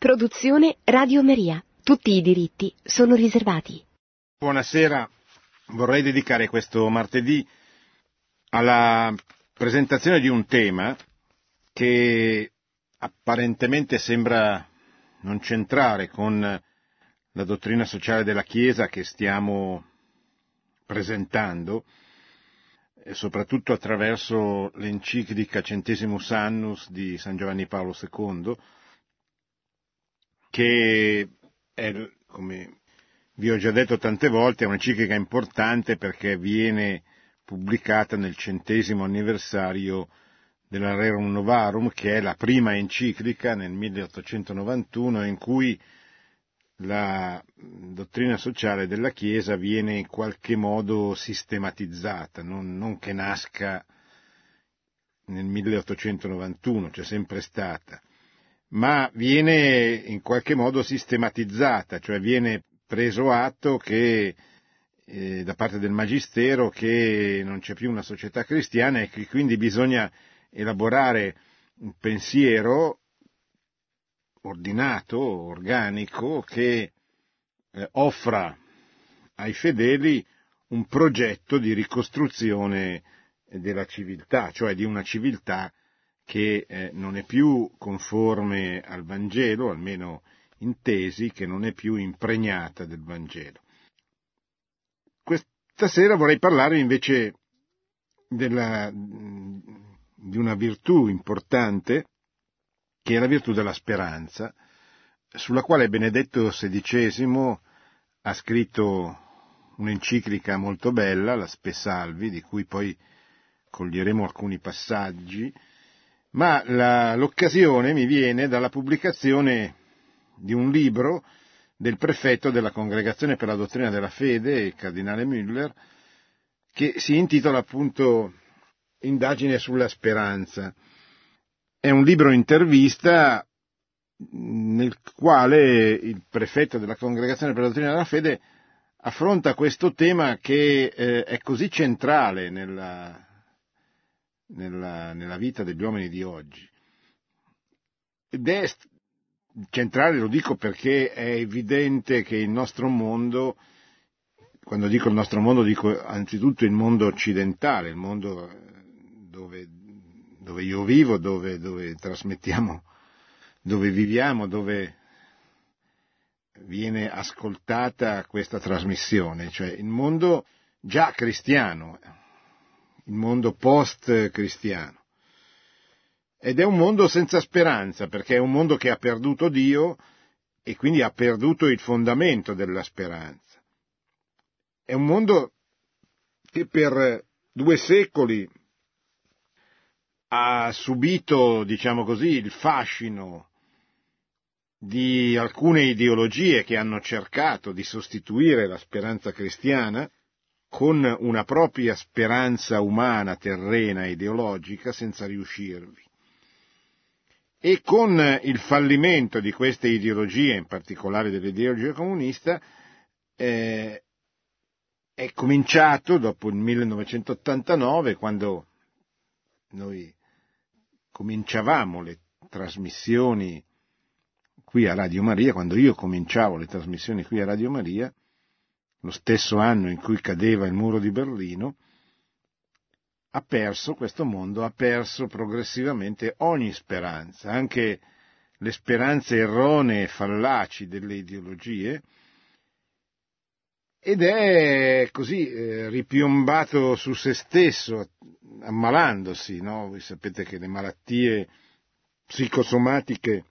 Produzione Radio Maria. Tutti i diritti sono riservati. Buonasera, vorrei dedicare questo martedì alla presentazione di un tema che apparentemente sembra non c'entrare con la dottrina sociale della Chiesa che stiamo presentando, soprattutto attraverso l'enciclica Centesimus Annus di San Giovanni Paolo II, che è, come vi ho già detto tante volte, è un'enciclica importante perché viene pubblicata nel centesimo anniversario della Rerum Novarum, che è la prima enciclica nel 1891 in cui la dottrina sociale della Chiesa viene in qualche modo sistematizzata, non, non che nasca nel 1891, c'è sempre stata, ma viene in qualche modo sistematizzata, cioè viene preso atto che eh, da parte del Magistero che non c'è più una società cristiana e che quindi bisogna elaborare un pensiero ordinato, organico, che eh, offra ai fedeli un progetto di ricostruzione della civiltà, cioè di una civiltà che eh, non è più conforme al Vangelo, almeno in tesi, che non è più impregnata del Vangelo. Questa sera vorrei parlare invece della, di una virtù importante che è la virtù della speranza, sulla quale Benedetto XVI ha scritto un'enciclica molto bella, la Spesalvi, di cui poi coglieremo alcuni passaggi, ma la, l'occasione mi viene dalla pubblicazione di un libro del prefetto della Congregazione per la Dottrina della Fede, il cardinale Müller, che si intitola appunto Indagine sulla speranza. È un libro intervista nel quale il prefetto della Congregazione per la Dottrina della Fede affronta questo tema che eh, è così centrale nella, nella, nella, vita degli uomini di oggi. Ed è centrale, lo dico perché è evidente che il nostro mondo, quando dico il nostro mondo dico anzitutto il mondo occidentale, il mondo dove dove io vivo, dove, dove trasmettiamo, dove viviamo, dove viene ascoltata questa trasmissione, cioè il mondo già cristiano, il mondo post-cristiano. Ed è un mondo senza speranza, perché è un mondo che ha perduto Dio e quindi ha perduto il fondamento della speranza. È un mondo che per due secoli ha subito, diciamo così, il fascino di alcune ideologie che hanno cercato di sostituire la speranza cristiana con una propria speranza umana, terrena, ideologica, senza riuscirvi. E con il fallimento di queste ideologie, in particolare dell'ideologia comunista, eh, è cominciato dopo il 1989, quando noi cominciavamo le trasmissioni qui a Radio Maria, quando io cominciavo le trasmissioni qui a Radio Maria, lo stesso anno in cui cadeva il muro di Berlino, ha perso questo mondo, ha perso progressivamente ogni speranza, anche le speranze erronee e fallaci delle ideologie, ed è così eh, ripiombato su se stesso, ammalandosi, no? Voi sapete che le malattie psicosomatiche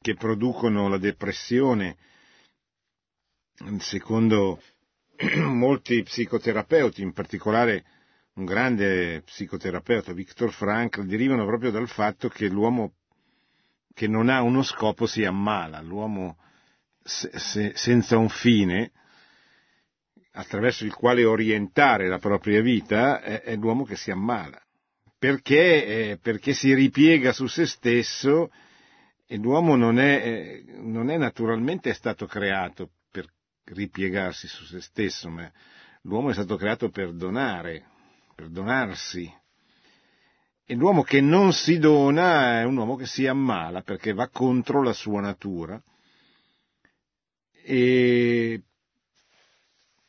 che producono la depressione, secondo molti psicoterapeuti, in particolare un grande psicoterapeuta, Viktor Frankl, derivano proprio dal fatto che l'uomo che non ha uno scopo si ammala, l'uomo se, se, senza un fine attraverso il quale orientare la propria vita è, è l'uomo che si ammala, perché, eh, perché, si ripiega su se stesso e l'uomo non è, eh, non è naturalmente stato creato ripiegarsi su se stesso, ma l'uomo è stato creato per donare, per donarsi. E l'uomo che non si dona è un uomo che si ammala perché va contro la sua natura. E,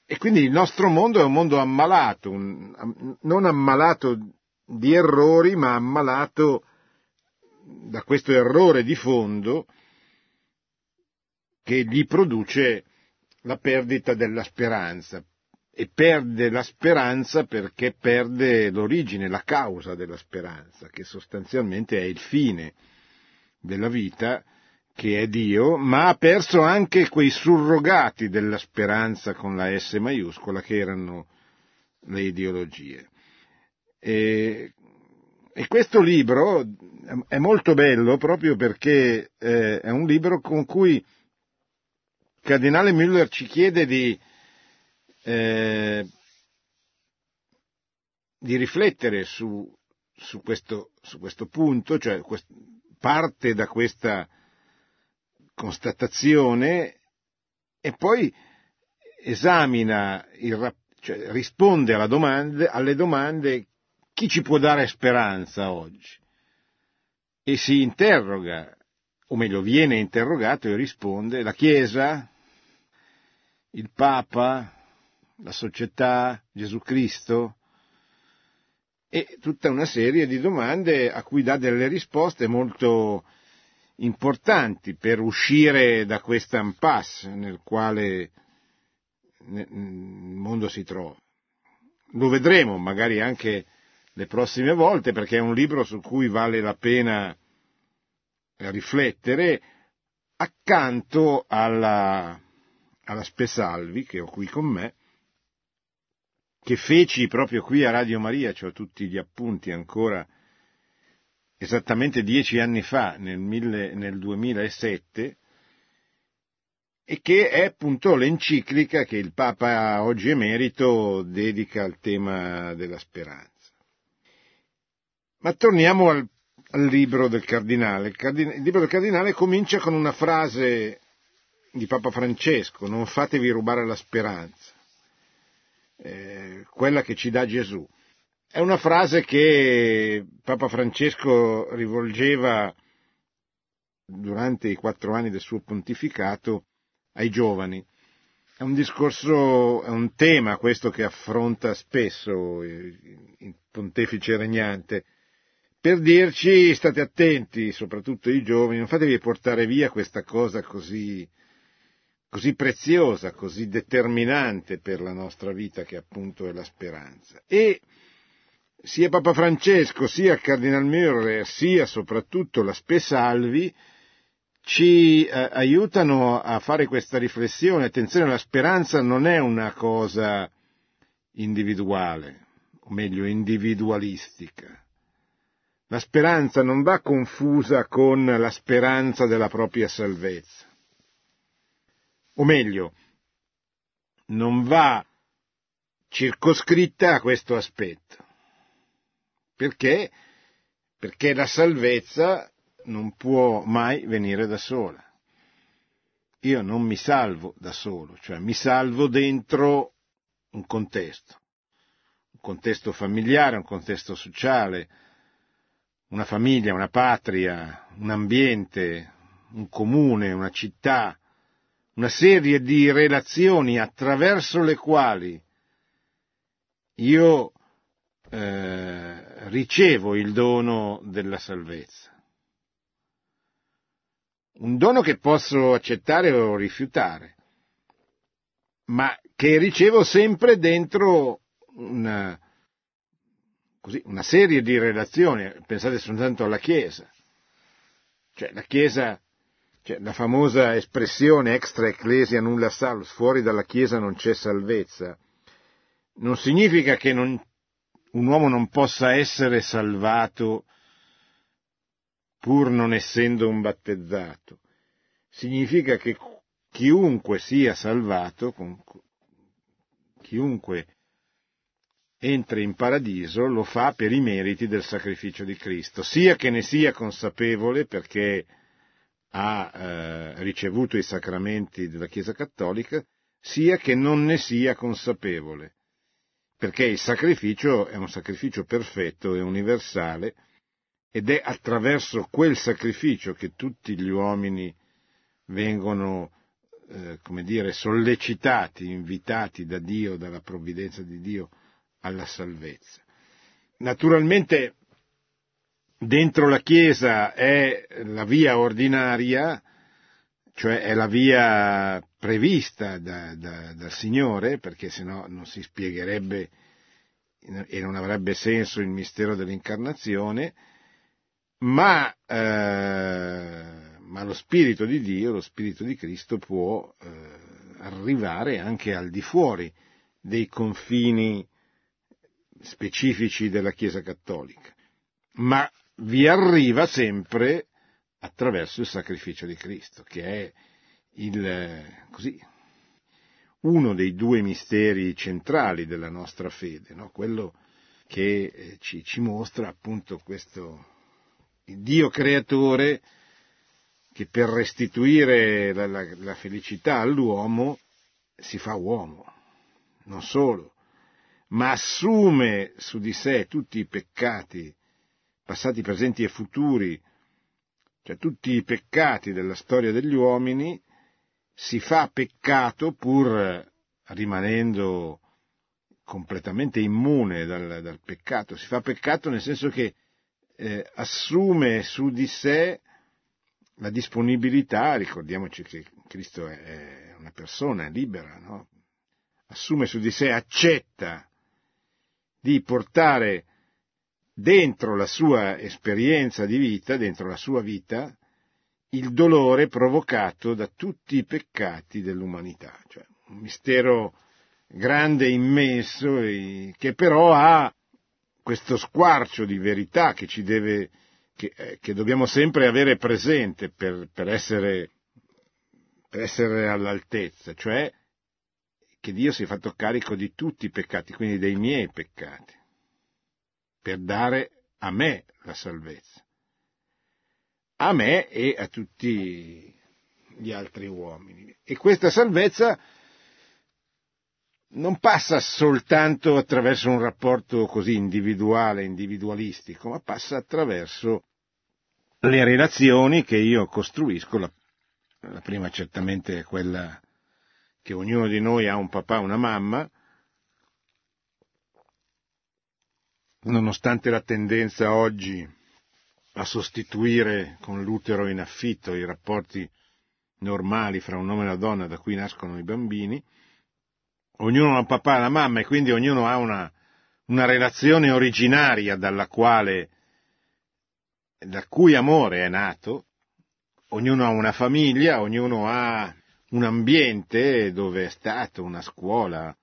e quindi il nostro mondo è un mondo ammalato, un, non ammalato di errori, ma ammalato da questo errore di fondo che gli produce la perdita della speranza e perde la speranza perché perde l'origine, la causa della speranza, che sostanzialmente è il fine della vita, che è Dio, ma ha perso anche quei surrogati della speranza con la S maiuscola che erano le ideologie. E, e questo libro è molto bello proprio perché eh, è un libro con cui Cardinale Müller ci chiede di eh, di riflettere su, su, questo, su, questo, punto, cioè quest, parte da questa constatazione e poi esamina, il, cioè risponde domande, alle domande chi ci può dare speranza oggi? E si interroga, o meglio viene interrogato e risponde la Chiesa, il Papa, la società, Gesù Cristo, e tutta una serie di domande a cui dà delle risposte molto importanti per uscire da questa impasse nel quale il mondo si trova. Lo vedremo magari anche le prossime volte perché è un libro su cui vale la pena riflettere accanto alla, alla Spesalvi che ho qui con me che feci proprio qui a Radio Maria, cioè tutti gli appunti ancora esattamente dieci anni fa, nel, mille, nel 2007, e che è appunto l'enciclica che il Papa oggi emerito dedica al tema della speranza. Ma torniamo al, al libro del Cardinale. Il, libro del Cardinale comincia con una frase di Papa Francesco, non fatevi rubare la speranza eh, quella che ci dà Gesù. È una frase che Papa Francesco rivolgeva durante i quattro anni del suo pontificato ai giovani. È un discorso, è un tema questo che affronta spesso il pontefice regnante, per dirci state attenti, soprattutto i giovani, non fatevi portare via questa cosa così così preziosa, così determinante per la nostra vita che appunto è la speranza. E sia Papa Francesco, sia Cardinal Müller, sia soprattutto la Spesalvi ci eh, aiutano a fare questa riflessione. Attenzione, la speranza non è una cosa individuale, o meglio individualistica. La speranza non va confusa con la speranza della propria salvezza o meglio, non va circoscritta a questo aspetto. Perché? Perché la salvezza non può mai venire da sola. Io non mi salvo da solo, cioè mi salvo dentro un contesto, un contesto familiare, un contesto sociale, una famiglia, una patria, un ambiente, un comune, una città, una serie di relazioni attraverso le quali io eh, ricevo il dono della salvezza. Un dono che posso accettare o rifiutare, ma che ricevo sempre dentro una, così, una serie di relazioni. Pensate soltanto alla Chiesa. Cioè, la Chiesa cioè, la famosa espressione extra ecclesia nulla salus, fuori dalla Chiesa non c'è salvezza, non significa che non, un uomo non possa essere salvato pur non essendo un battezzato. Significa che chiunque sia salvato, chiunque entri in paradiso, lo fa per i meriti del sacrificio di Cristo, sia che ne sia consapevole perché ha eh, ricevuto i sacramenti della Chiesa Cattolica, sia che non ne sia consapevole, perché il sacrificio è un sacrificio perfetto e universale ed è attraverso quel sacrificio che tutti gli uomini vengono, eh, come dire, sollecitati, invitati da Dio, dalla provvidenza di Dio alla salvezza. Naturalmente dentro la Chiesa è la via ordinaria, cioè è la via prevista da, da, dal Signore, perché sennò non si spiegherebbe e non avrebbe senso il mistero dell'incarnazione, ma, eh, ma, lo Spirito di Dio, lo Spirito di Cristo può eh, arrivare anche al di fuori dei confini specifici della Chiesa Cattolica, ma vi arriva sempre attraverso il sacrificio di Cristo, che è il, così, uno dei due misteri centrali della nostra fede, no? quello che eh, ci, ci mostra appunto questo Dio creatore che per restituire la, la, la felicità all'uomo si fa uomo, non solo, ma assume su di sé tutti i peccati, passati, presenti e futuri, cioè tutti i peccati della storia degli uomini, si fa peccato pur rimanendo completamente immune dal, dal, peccato, si fa peccato nel senso che eh, assume su di sé la disponibilità, ricordiamoci che Cristo è una persona libera, no? assume su di sé, accetta di portare dentro la sua esperienza di vita, dentro la sua vita, il dolore provocato da tutti i peccati dell'umanità. Cioè, un mistero grande, immenso, che però ha questo squarcio di verità che ci deve, che, eh, che dobbiamo sempre avere presente per, per, essere, per essere all'altezza, cioè che Dio si è fatto carico di tutti i peccati, quindi dei miei peccati, per dare a me la salvezza, a me e a tutti gli altri uomini. E questa salvezza non passa soltanto attraverso un rapporto così individuale, individualistico, ma passa attraverso le relazioni che io costruisco. La, prima certamente è quella che ognuno di noi ha un papà e una mamma, nonostante la tendenza oggi a sostituire con l'utero in affitto i rapporti normali fra un uomo e una donna da cui nascono i bambini, ognuno ha un papà e una mamma e quindi ognuno ha una, una relazione originaria dalla quale, da cui amore è nato, ognuno ha una famiglia, ognuno ha un ambiente dove è stato, una scuola,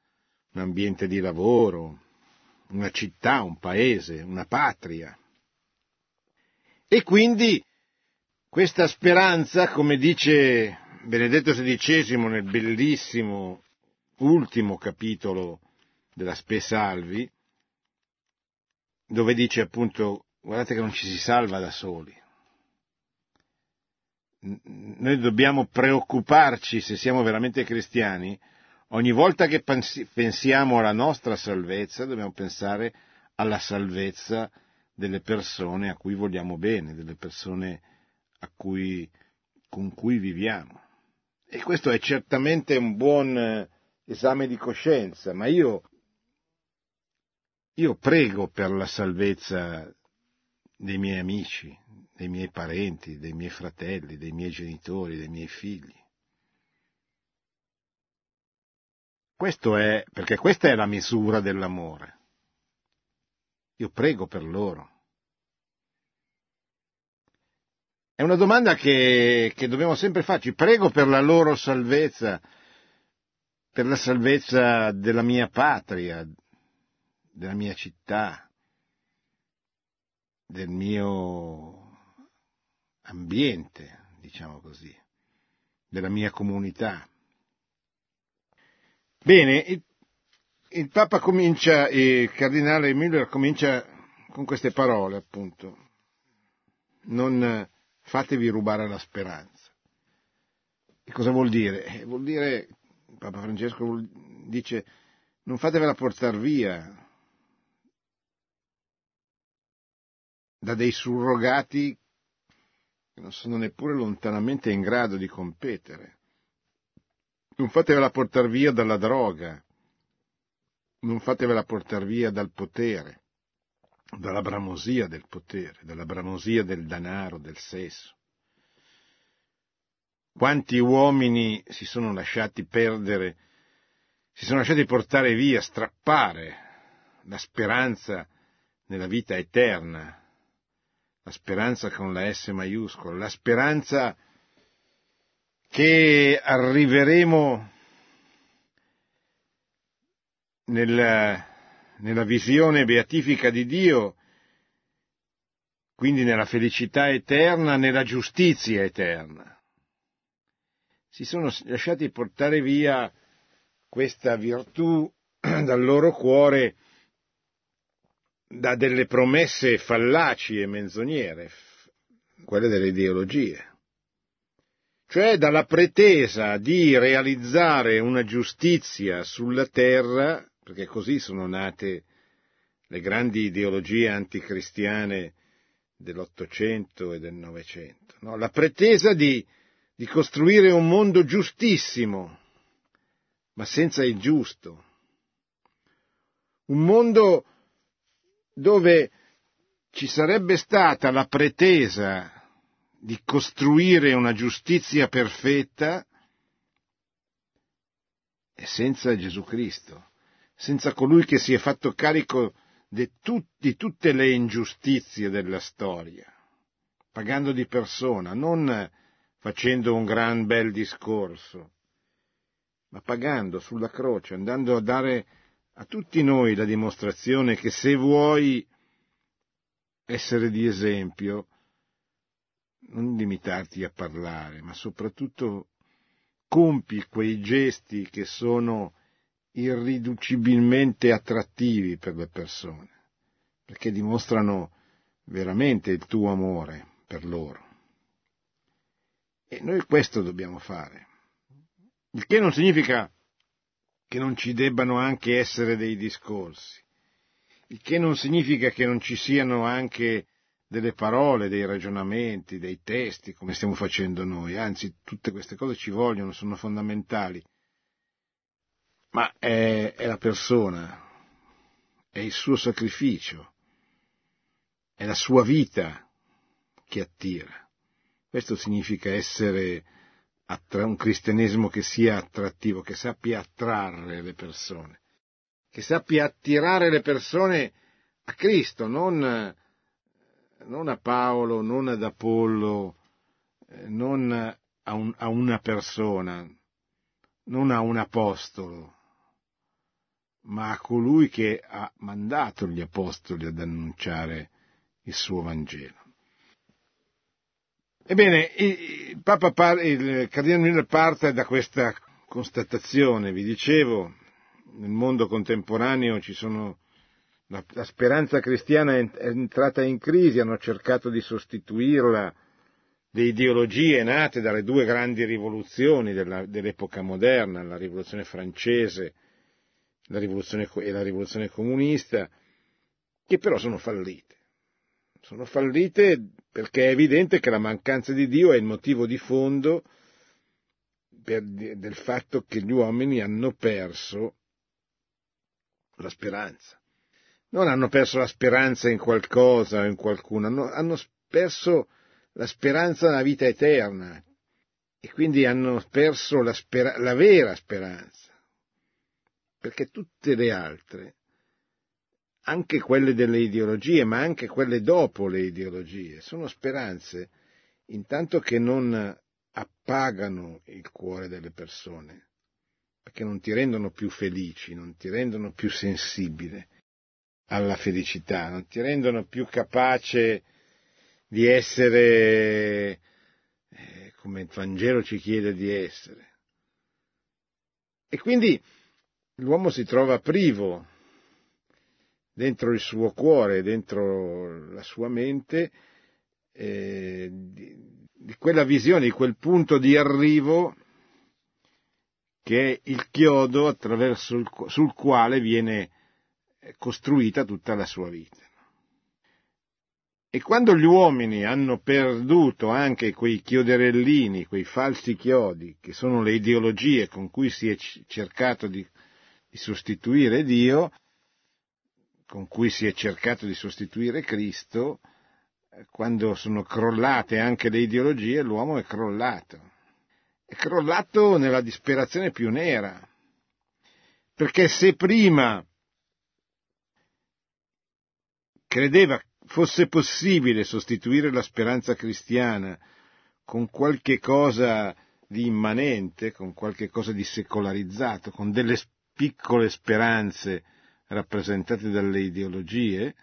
un ambiente di lavoro, una città, un paese, una patria. E quindi questa speranza, come dice Benedetto XVI nel bellissimo ultimo capitolo della Spe Salvi, dove dice appunto guardate che non ci si salva da soli. Noi dobbiamo preoccuparci, se siamo veramente cristiani, ogni volta che pensiamo alla nostra salvezza, dobbiamo pensare alla salvezza delle persone a cui vogliamo bene, delle persone cui, con cui viviamo. E questo è certamente un buon esame di coscienza, ma io, io prego per la salvezza dei miei amici, dei miei parenti, dei miei fratelli, dei miei genitori, dei miei figli. Questo è, perché questa è la misura dell'amore. Io prego per loro. È una domanda che, che dobbiamo sempre farci. Prego per la loro salvezza, per la salvezza della mia patria, della mia città, del mio ambiente, diciamo così, della mia comunità. Bene, il, il Papa comincia, il Cardinale Müller comincia con queste parole, appunto. Non fatevi rubare la speranza. E cosa vuol dire? Eh, vuol dire Papa Francesco dice non fatevela portare via da dei surrogati che non sono neppure lontanamente in grado di competere. Non fatevela portare via dalla droga, non fatevela portare via dal potere, dalla bramosia del potere, dalla bramosia del denaro, del sesso. Quanti uomini si sono lasciati perdere, si sono lasciati portare via, strappare la speranza nella vita eterna, la speranza con la S maiuscola, la speranza che arriveremo nella, nella visione beatifica di Dio, quindi nella felicità eterna, nella giustizia eterna. Si sono lasciati portare via questa virtù dal loro cuore da delle promesse fallaci e menzognere, quelle delle ideologie, cioè dalla pretesa di realizzare una giustizia sulla terra, perché così sono nate le grandi ideologie anticristiane dell'Ottocento e del Novecento, no? la pretesa di, di costruire un mondo giustissimo, ma senza il giusto, un mondo dove ci sarebbe stata la pretesa di costruire una giustizia perfetta e senza Gesù Cristo, senza colui che si è fatto carico di, tutte le ingiustizie della storia, pagando di persona, non facendo un gran bel discorso, ma pagando sulla croce, andando a dare a tutti noi la dimostrazione che se vuoi essere di esempio, non limitarti a parlare, ma soprattutto compi quei gesti che sono irriducibilmente attrattivi per le persone, perché dimostrano veramente il tuo amore per loro. E noi questo dobbiamo fare. Il che non significa che non ci debbano anche essere dei discorsi, il che non significa che non ci siano anche delle parole, dei ragionamenti, dei testi, come stiamo facendo noi, anzi tutte queste cose ci vogliono, sono fondamentali, ma è, è la persona, è il suo sacrificio, è la sua vita che attira. Questo significa essere un cristianesimo che sia attrattivo, che sappia attrarre le persone, che sappia attirare le persone a Cristo, non, non a Paolo, non ad Apollo, eh, non a, un, a una persona, non a un apostolo, ma a colui che ha mandato gli apostoli ad annunciare il suo Vangelo. Ebbene, il, Papa il Cardinale Miller parte da questa constatazione, vi dicevo, nel mondo contemporaneo sono la, la speranza cristiana è entrata in crisi, hanno cercato di sostituirla le ideologie nate dalle due grandi rivoluzioni della, dell'epoca moderna, la rivoluzione francese la rivoluzione, e la rivoluzione comunista, che però sono fallite. Sono fallite perché è evidente che la mancanza di Dio è il motivo di fondo per, del fatto che gli uomini hanno perso la speranza. Non hanno perso la speranza in qualcosa o in qualcuno, hanno, hanno perso la speranza nella vita eterna e quindi hanno perso la, spera- la vera speranza, perché tutte le altre anche quelle delle ideologie, ma anche quelle dopo le ideologie, sono speranze intanto che non appagano il cuore delle persone, perché non ti rendono più felici, non ti rendono più sensibile alla felicità, non ti rendono più capace di essere eh, come il Vangelo ci chiede di essere. E quindi l'uomo si trova privo dentro il suo cuore, dentro la sua mente, eh, di, di quella visione, di quel punto di arrivo che è il chiodo attraverso il, sul quale viene costruita tutta la sua vita. E quando gli uomini hanno perduto anche quei chioderellini, quei falsi chiodi, che sono le ideologie con cui si è cercato di, di sostituire Dio, con cui si è cercato di sostituire Cristo, quando sono crollate anche le ideologie, l'uomo è crollato. È crollato nella disperazione più nera. Perché se prima credeva fosse possibile sostituire la speranza cristiana con qualche cosa di immanente, con qualche cosa di secolarizzato, con delle piccole speranze rappresentate dalle ideologie,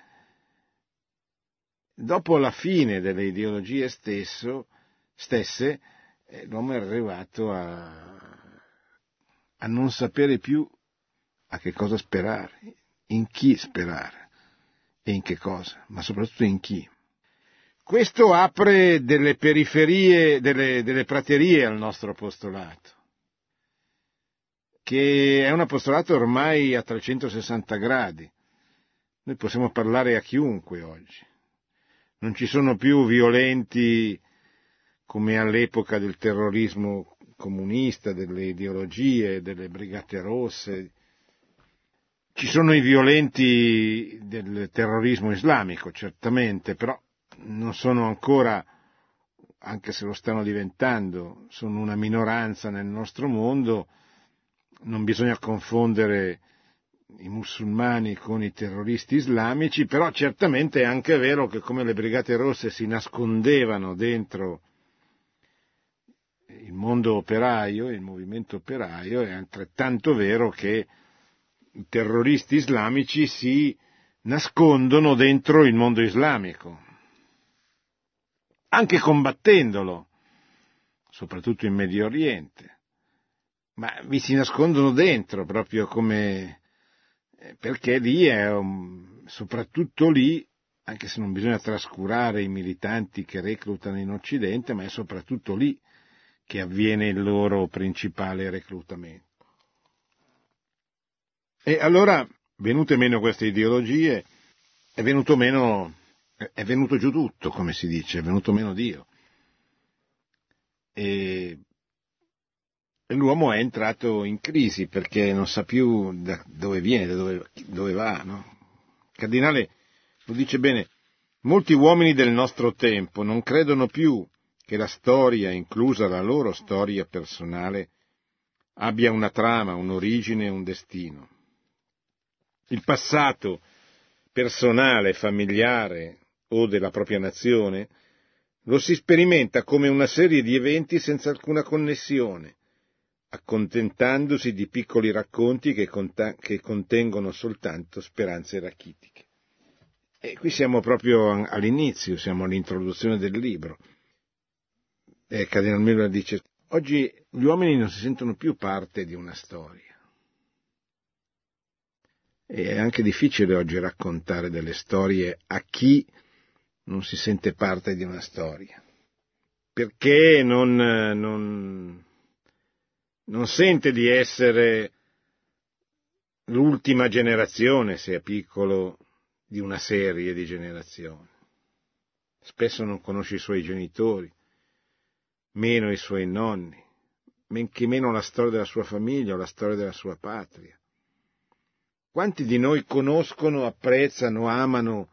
dopo la fine delle ideologie stesso, stesse, eh, l'uomo è arrivato a, a non sapere più a che cosa sperare, in chi sperare e in che cosa, ma soprattutto in chi. Questo apre delle periferie, delle, delle praterie al nostro apostolato, che è un apostolato ormai a 360 gradi. Noi possiamo parlare a chiunque oggi. Non ci sono più violenti come all'epoca del terrorismo comunista, delle ideologie, delle brigate rosse, ci sono i violenti del terrorismo islamico, certamente, però non sono ancora, anche se lo stanno diventando, sono una minoranza nel nostro mondo, non bisogna confondere i musulmani con i terroristi islamici, però certamente è anche vero che come le Brigate Rosse si nascondevano dentro il mondo operaio, il movimento operaio, è altrettanto vero che i terroristi islamici si nascondono dentro il mondo islamico, anche combattendolo, soprattutto in Medio Oriente, ma vi si nascondono dentro proprio come eh, perché lì è un, soprattutto lì, anche se non bisogna trascurare i militanti che reclutano in Occidente, ma è soprattutto lì che avviene il loro principale reclutamento. E allora, venute meno queste ideologie, è venuto meno, è venuto giù tutto, come si dice, è venuto meno Dio. E, l'uomo è entrato in crisi perché non sa più da dove viene, da dove, dove va, no? Il cardinale lo dice bene, molti uomini del nostro tempo non credono più che la storia, inclusa la loro storia personale, abbia una trama, un'origine un destino il passato personale, familiare o della propria nazione, lo si sperimenta come una serie di eventi senza alcuna connessione, accontentandosi di piccoli racconti che, cont- che contengono soltanto speranze rachitiche. E qui siamo proprio all'inizio, siamo all'introduzione del libro. E Cardinal Miller dice, oggi gli uomini non si sentono più parte di una storia è anche difficile oggi raccontare delle storie a chi non si sente parte di una storia, perché non, non, non sente di essere l'ultima generazione, se è piccolo, di una serie di generazioni. Spesso non conosce i suoi genitori, meno i suoi nonni, men che meno la storia della sua famiglia o la storia della sua patria. Quanti di noi conoscono, apprezzano, amano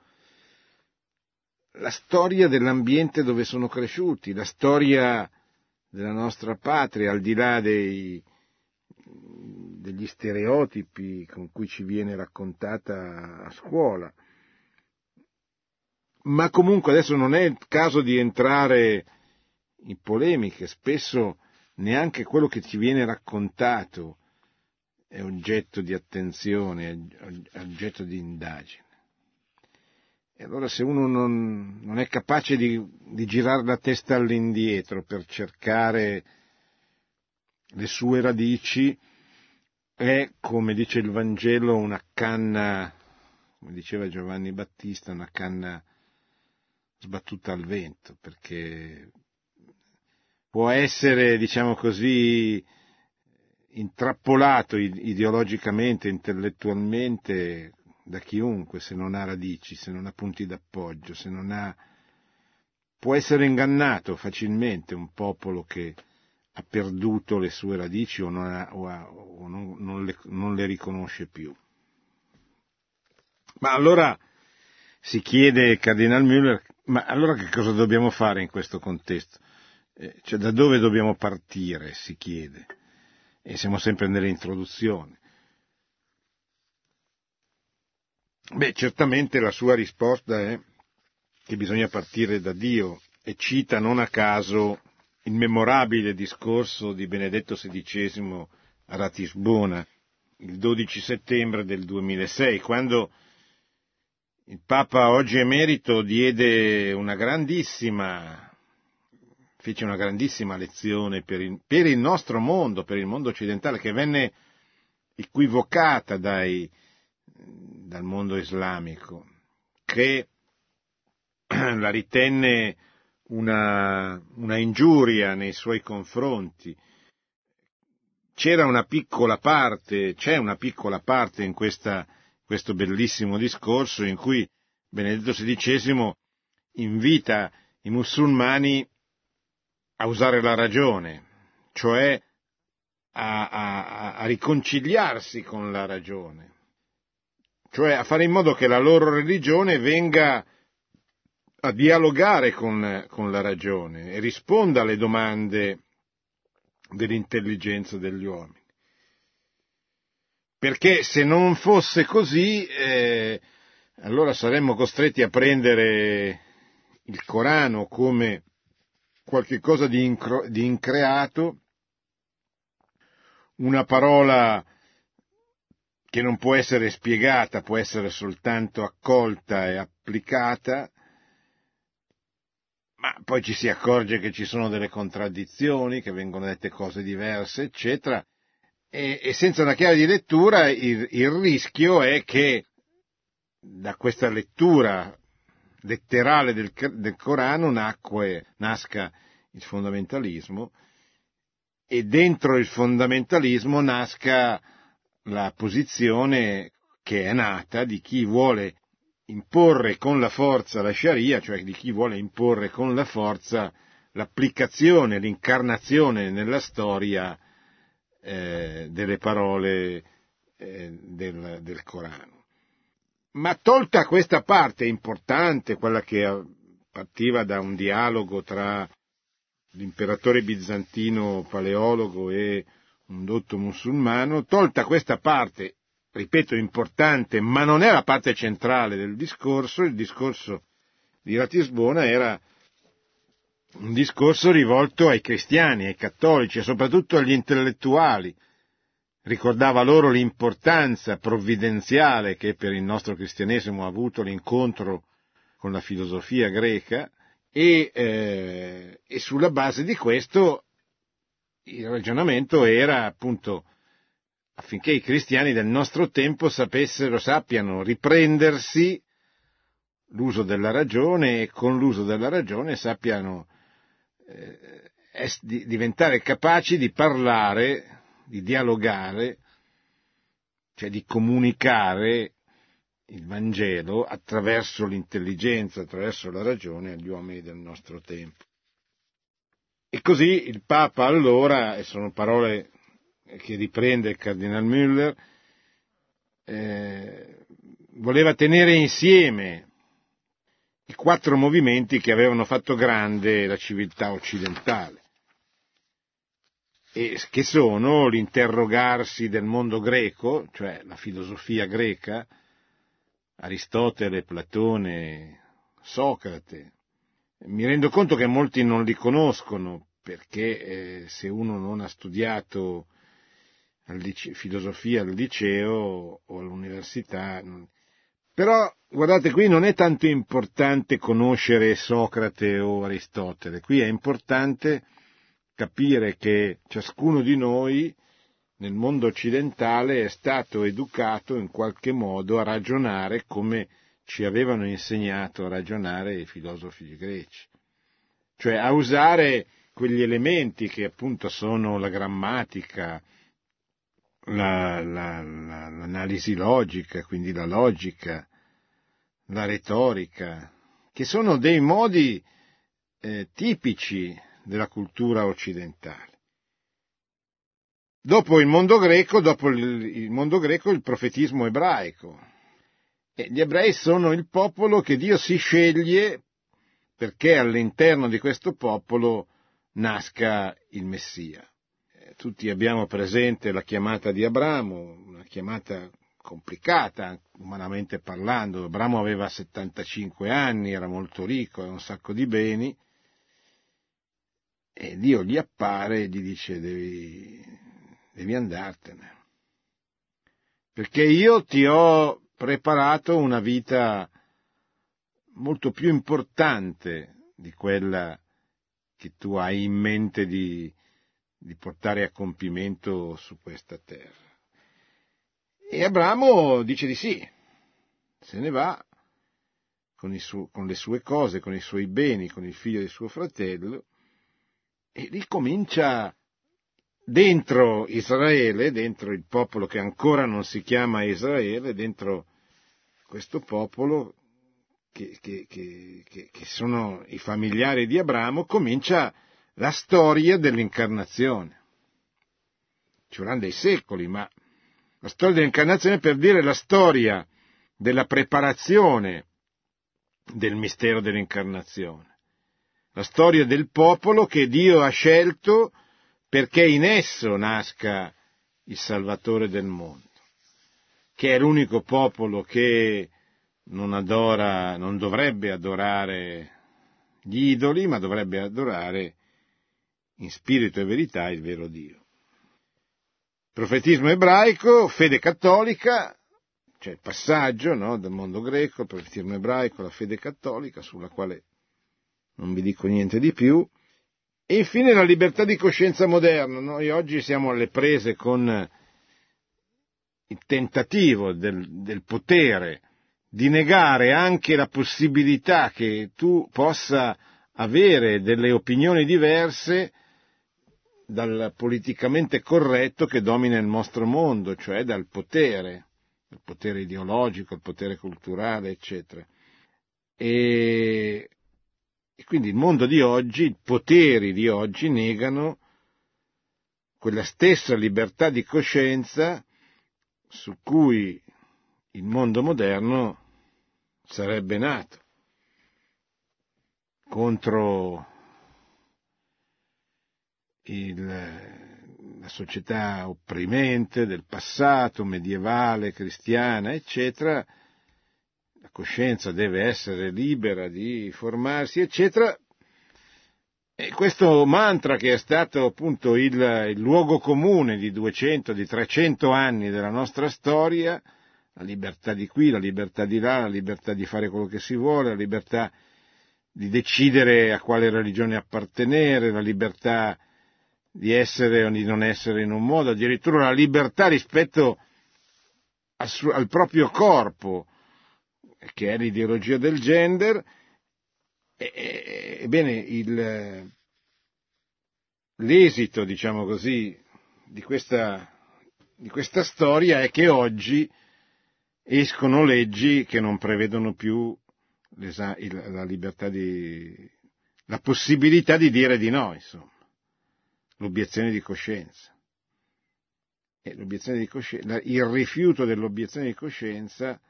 la storia dell'ambiente dove sono cresciuti, la storia della nostra patria, al di là dei, degli stereotipi con cui ci viene raccontata a scuola. Ma comunque adesso non è il caso di entrare in polemiche, spesso neanche quello che ci viene raccontato è oggetto di attenzione, è oggetto di indagine. E allora se uno non, non è capace di, di girare la testa all'indietro per cercare le sue radici, è, come dice il Vangelo, una canna, come diceva Giovanni Battista, una canna sbattuta al vento, perché può essere, diciamo così, intrappolato ideologicamente, intellettualmente da chiunque se non ha radici, se non ha punti d'appoggio, se non ha... può essere ingannato facilmente un popolo che ha perduto le sue radici o non, ha, o ha, o non, non, le, non le riconosce più. Ma allora si chiede Cardinal Müller, ma allora che cosa dobbiamo fare in questo contesto? Eh, cioè da dove dobbiamo partire, si chiede. E siamo sempre nelle Beh, certamente la sua risposta è che bisogna partire da Dio e cita non a caso il memorabile discorso di Benedetto XVI a Ratisbona il 12 settembre del 2006, quando il Papa oggi emerito diede una grandissima, fece una grandissima lezione per il, per il nostro mondo, per il mondo occidentale, che venne equivocata dai, dal mondo islamico, che la ritenne una, una ingiuria nei suoi confronti. C'era una piccola parte, c'è una piccola parte in questa, questo bellissimo discorso in cui Benedetto XVI invita i musulmani a usare la ragione, cioè a, a, a, riconciliarsi con la ragione, cioè a fare in modo che la loro religione venga a dialogare con, con la ragione e risponda alle domande dell'intelligenza degli uomini. Perché se non fosse così, eh, allora saremmo costretti a prendere il Corano come qualcosa di, incro- di increato, una parola che non può essere spiegata, può essere soltanto accolta e applicata, ma poi ci si accorge che ci sono delle contraddizioni, che vengono dette cose diverse, eccetera, e, e senza una chiave di lettura il, il rischio è che da questa lettura letterale del, del Corano nacque, nasca il fondamentalismo e dentro il fondamentalismo nasca la posizione che è nata di chi vuole imporre con la forza la Sharia, cioè di chi vuole imporre con la forza l'applicazione, l'incarnazione nella storia eh, delle parole eh, del, del, Corano. Ma tolta questa parte importante, quella che partiva da un dialogo tra l'imperatore bizantino paleologo e un dotto musulmano, tolta questa parte ripeto, importante, ma non è la parte centrale del discorso, il discorso di Ratisbona era un discorso rivolto ai cristiani, ai cattolici e soprattutto agli intellettuali. Ricordava loro l'importanza provvidenziale che per il nostro cristianesimo ha avuto l'incontro con la filosofia greca e, eh, e sulla base di questo il ragionamento era appunto affinché i cristiani del nostro tempo sapessero, sappiano riprendersi l'uso della ragione e con l'uso della ragione sappiano eh, di, diventare capaci di parlare, di dialogare, cioè di comunicare il Vangelo attraverso l'intelligenza, attraverso la ragione agli uomini del nostro tempo. E così il Papa allora, e sono parole che riprende il Cardinal Müller, eh, voleva tenere insieme i quattro movimenti che avevano fatto grande la civiltà occidentale, e che sono l'interrogarsi del mondo greco, cioè la filosofia greca, Aristotele, Platone, Socrate. Mi rendo conto che molti non li conoscono perché eh, se uno non ha studiato al liceo, filosofia al liceo o all'università. Però, guardate, qui non è tanto importante conoscere Socrate o Aristotele, qui è importante capire che ciascuno di noi nel mondo occidentale è stato educato in qualche modo a ragionare come ci avevano insegnato a ragionare i filosofi greci, cioè a usare quegli elementi che appunto sono la grammatica, la, la, la, l'analisi logica, quindi la logica, la retorica, che sono dei modi eh, tipici della cultura occidentale. Dopo il mondo greco, dopo il, il mondo greco, il profetismo ebraico. Gli ebrei sono il popolo che Dio si sceglie perché all'interno di questo popolo nasca il Messia. Eh, tutti abbiamo presente la chiamata di Abramo, una chiamata complicata, umanamente parlando. Abramo aveva 75 anni, era molto ricco, aveva un sacco di beni, e Dio gli appare e gli dice devi, devi andartene, perché io ti ho preparato una vita molto più importante di quella che tu hai in mente di, di portare a compimento su questa terra. E Abramo dice di sì, se ne va con, su, con, le sue cose, con i suoi beni, con il figlio di suo fratello, e ricomincia dentro Israele, dentro il popolo che ancora non si chiama Israele, dentro questo popolo che, che, che, che, sono i familiari di Abramo, comincia la storia dell'incarnazione. Ci vorranno dei secoli, ma la storia dell'incarnazione per dire la storia della preparazione del mistero dell'incarnazione la storia del popolo che Dio ha scelto perché in esso nasca il Salvatore del mondo, che è l'unico popolo che non adora, non dovrebbe adorare gli idoli, ma dovrebbe adorare in spirito e verità il vero Dio. Profetismo ebraico, fede cattolica, cioè il passaggio no, del mondo greco, il profetismo ebraico, la fede cattolica, sulla quale non vi dico niente di più. E infine la libertà di coscienza moderna. Noi oggi siamo alle prese con il tentativo del, del potere di negare anche la possibilità che tu possa avere delle opinioni diverse dal politicamente corretto che domina il nostro mondo, cioè dal potere, il potere ideologico, il potere culturale, eccetera. E e quindi il mondo di oggi, i poteri di oggi negano quella stessa libertà di coscienza su cui il mondo moderno sarebbe nato contro il, la società opprimente del passato, medievale, cristiana, eccetera, coscienza deve essere libera di formarsi, eccetera. E questo mantra che è stato appunto il, il luogo comune di 200, di 300 anni della nostra storia, la libertà di qui, la libertà di là, la libertà di fare quello che si vuole, la libertà di decidere a quale religione appartenere, la libertà di essere o di non essere in un modo, addirittura la libertà rispetto al proprio corpo, che è l'ideologia del gender, ebbene il, l'esito, diciamo così, di questa, di questa storia è che oggi escono leggi che non prevedono più la libertà di, la possibilità di dire di no, insomma, l'obiezione di coscienza. L'obiezione di coscienza, il rifiuto dell'obiezione di coscienza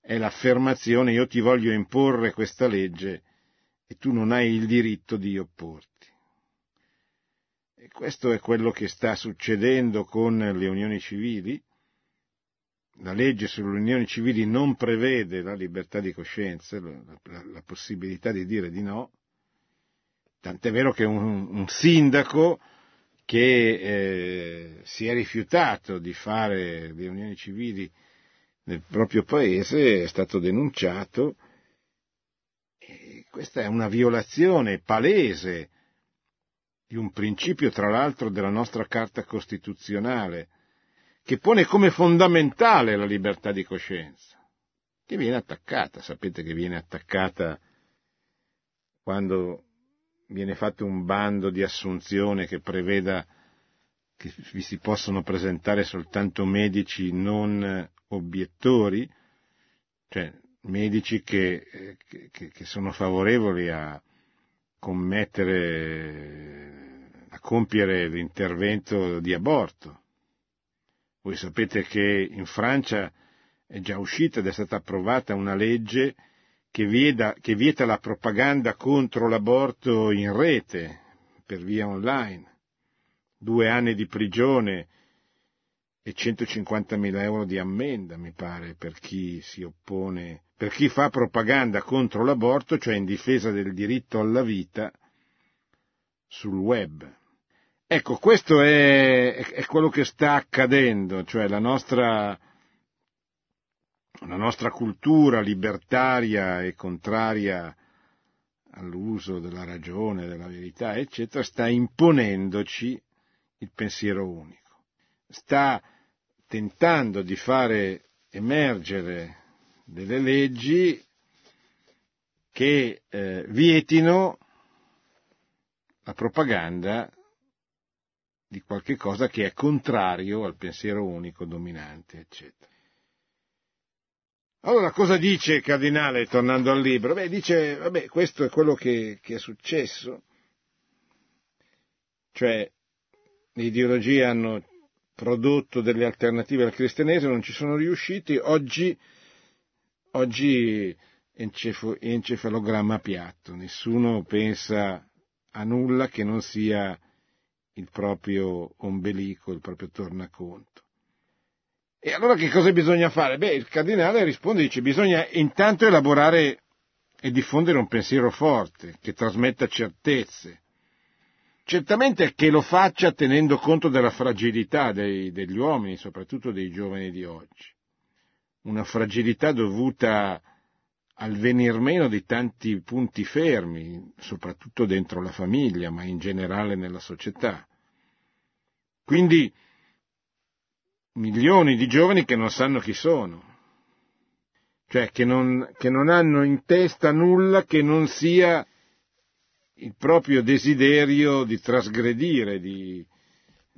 è l'affermazione io ti voglio imporre questa legge e tu non hai il diritto di opporti. E questo è quello che sta succedendo con le unioni civili. La legge sulle unioni civili non prevede la libertà di coscienza, la, la, la possibilità di dire di no, tant'è vero che un, un sindaco che eh, si è rifiutato di fare le unioni civili nel proprio paese è stato denunciato questa è una violazione palese di un principio, tra l'altro, della nostra Carta Costituzionale, che pone come fondamentale la libertà di coscienza, che viene attaccata, sapete che viene attaccata quando viene fatto un bando di assunzione che preveda che vi si possono presentare soltanto medici non obiettori, cioè medici che, che, che sono favorevoli a commettere, a compiere l'intervento di aborto. Voi sapete che in Francia è già uscita ed è stata approvata una legge che vieta, che vieta la propaganda contro l'aborto in rete, per via online. Due anni di prigione e 150.000 euro di ammenda, mi pare, per chi si oppone, per chi fa propaganda contro l'aborto, cioè in difesa del diritto alla vita, sul web. Ecco, questo è, è quello che sta accadendo, cioè la nostra, la nostra cultura libertaria e contraria all'uso della ragione, della verità, eccetera, sta imponendoci il pensiero unico. Sta tentando di fare emergere delle leggi che eh, vietino la propaganda di qualche cosa che è contrario al pensiero unico dominante, eccetera. Allora, cosa dice il cardinale tornando al libro? Beh, dice, vabbè, questo è quello che, che è successo, cioè le ideologie hanno prodotto delle alternative al cristianesimo, non ci sono riusciti, oggi, oggi encefalogramma piatto, nessuno pensa a nulla che non sia il proprio ombelico, il proprio tornaconto. E allora che cosa bisogna fare? Beh, il cardinale risponde e dice bisogna intanto elaborare e diffondere un pensiero forte, che trasmetta certezze. Certamente che lo faccia tenendo conto della fragilità dei, degli uomini, soprattutto dei giovani di oggi. Una fragilità dovuta al venir meno di tanti punti fermi, soprattutto dentro la famiglia, ma in generale nella società. Quindi milioni di giovani che non sanno chi sono, cioè che non, che non hanno in testa nulla che non sia il proprio desiderio di trasgredire, di,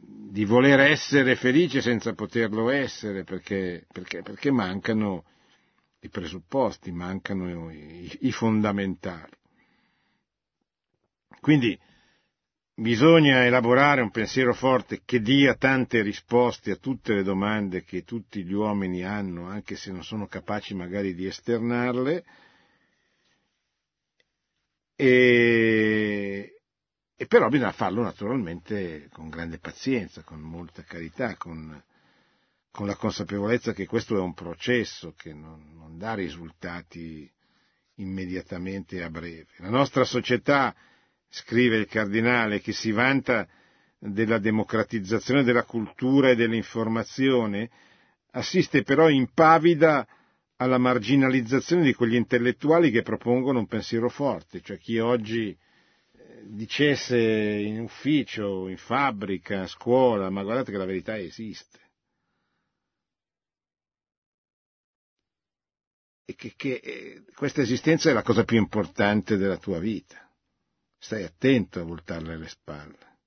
di voler essere felice senza poterlo essere, perché, perché, perché mancano i presupposti, mancano i, i fondamentali. Quindi Bisogna elaborare un pensiero forte che dia tante risposte a tutte le domande che tutti gli uomini hanno, anche se non sono capaci magari di esternarle, e, e però bisogna farlo naturalmente con grande pazienza, con molta carità, con, con la consapevolezza che questo è un processo che non, non dà risultati immediatamente a breve. La nostra società scrive il cardinale, che si vanta della democratizzazione della cultura e dell'informazione, assiste però impavida alla marginalizzazione di quegli intellettuali che propongono un pensiero forte, cioè chi oggi dicesse in ufficio, in fabbrica, a scuola, ma guardate che la verità esiste. E che, che eh, questa esistenza è la cosa più importante della tua vita. Stai attento a voltarle le spalle.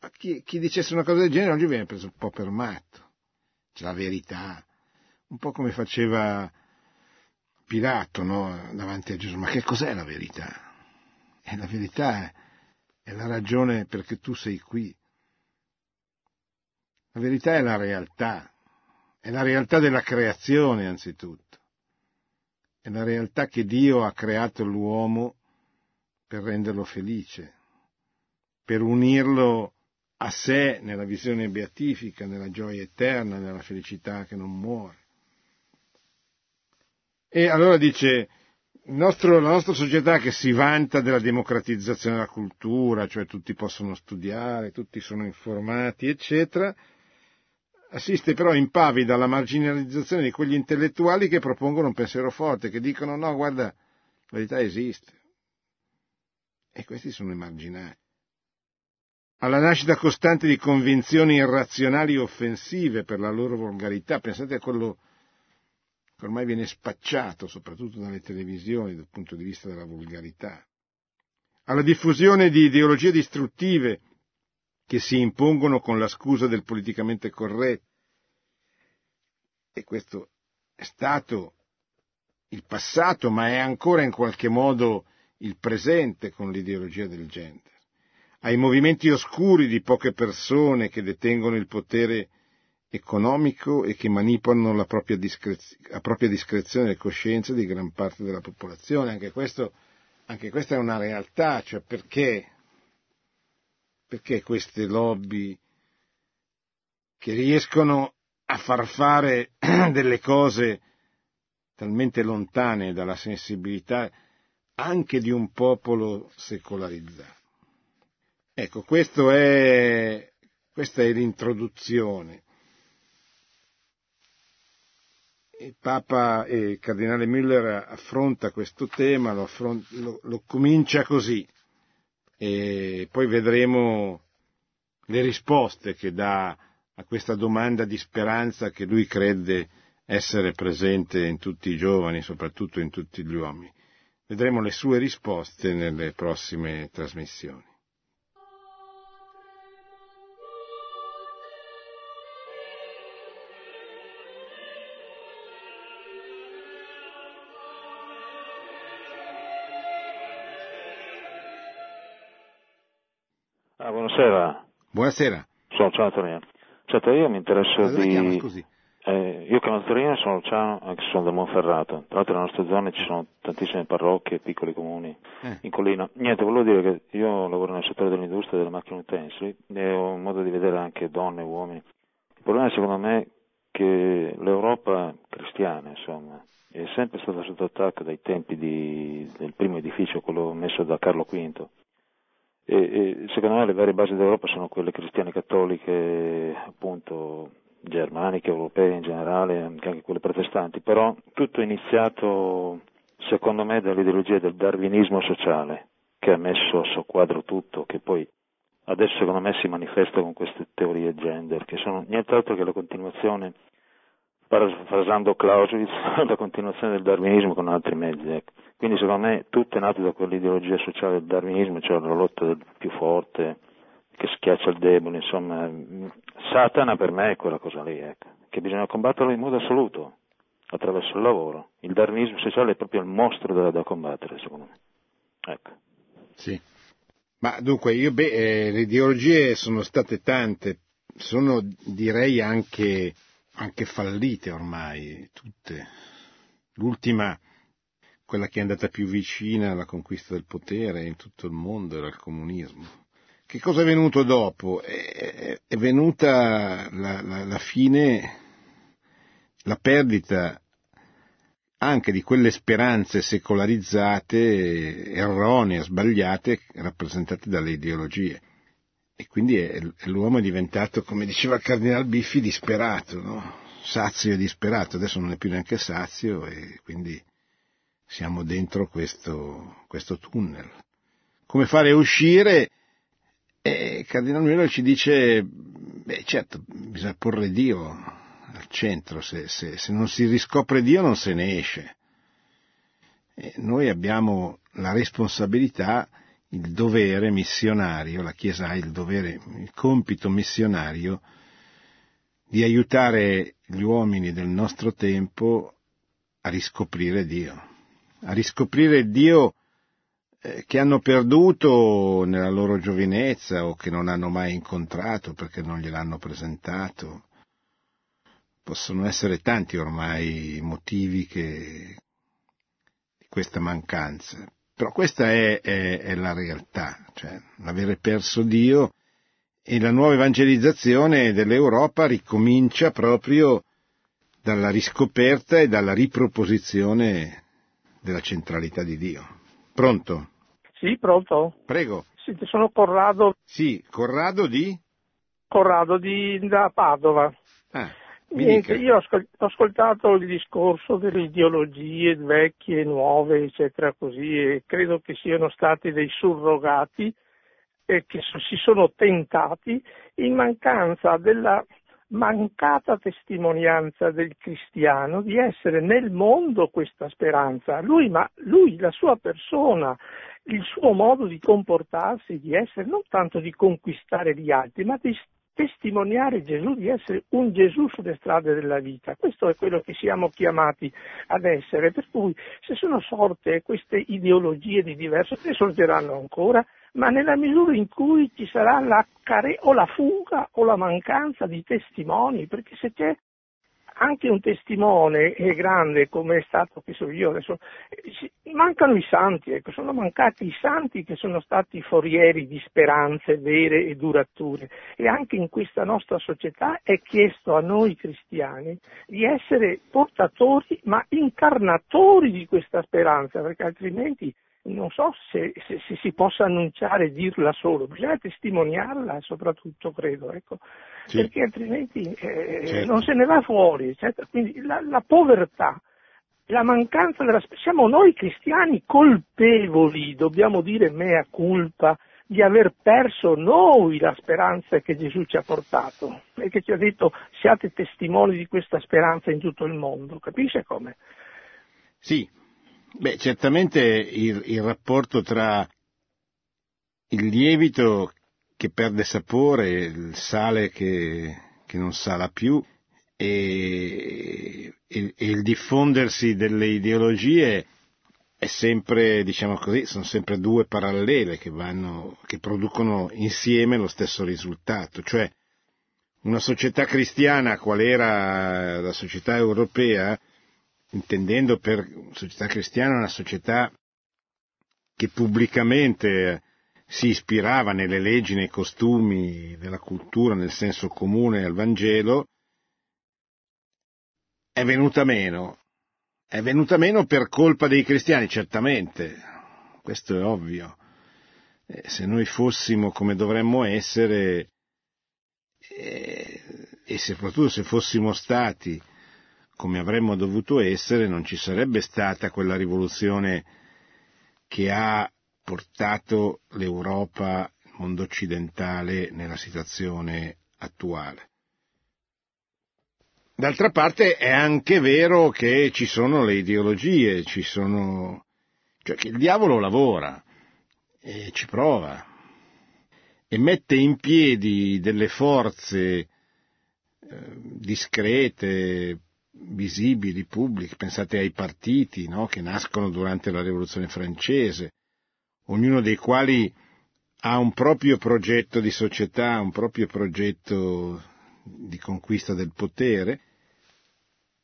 Ma chi, chi dicesse una cosa del genere oggi viene preso un po' per matto. C'è la verità. Un po' come faceva Pilato, no? Davanti a Gesù. Ma che cos'è la verità? E la verità è, è la ragione perché tu sei qui. La verità è la realtà. È la realtà della creazione, anzitutto. È la realtà che Dio ha creato l'uomo per renderlo felice, per unirlo a sé nella visione beatifica, nella gioia eterna, nella felicità che non muore. E allora dice, nostro, la nostra società che si vanta della democratizzazione della cultura, cioè tutti possono studiare, tutti sono informati, eccetera, assiste però impavida alla marginalizzazione di quegli intellettuali che propongono un pensiero forte, che dicono no, guarda, la verità esiste, e questi sono emarginati. Alla nascita costante di convinzioni irrazionali e offensive per la loro volgarità, pensate a quello che ormai viene spacciato, soprattutto dalle televisioni, dal punto di vista della volgarità, alla diffusione di ideologie distruttive che si impongono con la scusa del politicamente corretto. E questo è stato il passato, ma è ancora in qualche modo il presente con l'ideologia del gender. Ai movimenti oscuri di poche persone che detengono il potere economico e che manipolano la propria, discrez- a propria discrezione e coscienza di gran parte della popolazione. Anche, questo, anche questa è una realtà, cioè perché, perché queste lobby che riescono a far fare delle cose talmente lontane dalla sensibilità anche di un popolo secolarizzato. Ecco, è, questa è l'introduzione. Il Papa e il Cardinale Müller affronta questo tema, lo, affronta, lo, lo comincia così e poi vedremo le risposte che dà a questa domanda di speranza che lui crede essere presente in tutti i giovani, soprattutto in tutti gli uomini. Vedremo le sue risposte nelle prossime trasmissioni. Buonasera. Buonasera. Sono ciao Torino. Ciao, io mi interesso Cosa di... chiama, scusi? Eh, io chiamo Torino, sono Luciano, anche se sono del Monferrato. Tra l'altro nelle nostre zone ci sono tantissime parrocchie, piccoli comuni Eh. in collina. Niente, volevo dire che io lavoro nel settore dell'industria e delle macchine utensili e ho un modo di vedere anche donne e uomini. Il problema secondo me è che l'Europa cristiana, insomma, è sempre stata sotto attacco dai tempi di- del primo edificio, quello messo da Carlo V. E, e secondo me le vere basi d'Europa sono quelle cristiane cattoliche, appunto germaniche, europee in generale, anche anche quelle protestanti, però tutto è iniziato secondo me dall'ideologia del darwinismo sociale, che ha messo a soqquadro tutto, che poi adesso secondo me si manifesta con queste teorie gender, che sono nient'altro che la continuazione, parafrasando Clausewitz, la continuazione del darwinismo con altri mezzi. ecco. Quindi secondo me tutto è nato da quell'ideologia sociale del darwinismo, cioè la lotta del più forte, che schiaccia il debole, insomma, Satana per me è quella cosa lì, ecco, che bisogna combatterlo in modo assoluto, attraverso il lavoro. Il darwinismo sociale è proprio il mostro da, da combattere, secondo me. Ecco. Sì. Ma dunque, io, beh, eh, le ideologie sono state tante, sono direi anche, anche fallite ormai, tutte. L'ultima, quella che è andata più vicina alla conquista del potere in tutto il mondo, era il comunismo. Che cosa è venuto dopo? È, è- venuta la, la- la fine, la perdita anche di quelle speranze secolarizzate, erronee, sbagliate, rappresentate dalle ideologie. E quindi è- l'uomo è diventato, come diceva il Cardinal Biffi, disperato, no? sazio e disperato, adesso non è più neanche sazio e quindi siamo dentro questo, questo tunnel. Come fare uscire? E Cardinal Müller ci dice, beh certo, bisogna porre Dio al centro, se, se- se non si riscopre Dio non se ne esce. E noi abbiamo la responsabilità, il dovere missionario, la Chiesa ha il dovere, il compito missionario di aiutare gli uomini del nostro tempo a riscoprire Dio, a riscoprire Dio eh, che hanno perduto nella loro giovinezza o che non hanno mai incontrato perché non gliel'hanno presentato. Possono essere tanti ormai i motivi che, di questa mancanza, però questa è, è- è la realtà, cioè l'avere perso Dio e la nuova evangelizzazione dell'Europa ricomincia proprio dalla riscoperta e dalla riproposizione della centralità di Dio. Pronto? Sì, pronto? Prego. Senti, sono Corrado, Sì, Corrado di? Corrado di, da Padova. Ah, Niente, io ho ascol- ho ascoltato il discorso delle ideologie vecchie, nuove, eccetera, così, e credo che siano stati dei surrogati e che so- si sono tentati in mancanza della mancata testimonianza del cristiano di essere nel mondo questa speranza. Lui, ma lui, la sua persona, il suo modo di comportarsi, di essere, non tanto di conquistare gli altri, ma di testimoniare Gesù, di essere un Gesù sulle strade della vita. Questo è quello che siamo chiamati ad essere, per cui se sono sorte queste ideologie di diverso, ne sorgeranno ancora, ma nella misura in cui ci sarà la care- o la fuga o la mancanza di testimoni, perché se c'è anche un testimone grande come è stato, che so io adesso, mancano i santi, ecco, sono mancati i santi che sono stati forieri di speranze vere e durature. E anche in questa nostra società è chiesto a noi cristiani di essere portatori ma incarnatori di questa speranza, perché altrimenti non so se, se, se, si possa annunciare e dirla solo, bisogna testimoniarla soprattutto, credo, ecco, sì. perché altrimenti eh, certo. non se ne va fuori. Certo? Quindi la, la, povertà, la mancanza della... Siamo noi cristiani colpevoli, dobbiamo dire mea culpa, di aver perso noi la speranza che Gesù ci ha portato e che ci ha detto siate testimoni di questa speranza in tutto il mondo. Capisce come? Sì, Beh, certamente il, il rapporto tra il lievito che perde sapore, il sale che, che non sala più e, e, e, il diffondersi delle ideologie è sempre, diciamo così, sono sempre due parallele che, vanno, che producono insieme lo stesso risultato, cioè una società cristiana qual era la società europea intendendo per società cristiana una società che pubblicamente si ispirava nelle leggi, nei costumi, nella cultura, nel senso comune al Vangelo, è venuta meno. È venuta meno per colpa dei cristiani, certamente, questo è ovvio. Eh, se noi fossimo come dovremmo essere, eh, e soprattutto se fossimo stati come avremmo dovuto essere, non ci sarebbe stata quella rivoluzione che ha portato l'Europa, il mondo occidentale, nella situazione attuale. D'altra parte è anche vero che ci sono le ideologie, ci sono... cioè che il diavolo lavora e ci prova e mette in piedi delle forze eh, discrete, visibili, pubbliche, pensate ai partiti no? che nascono durante la rivoluzione francese, ognuno dei quali ha un proprio progetto di società, un proprio progetto di conquista del potere,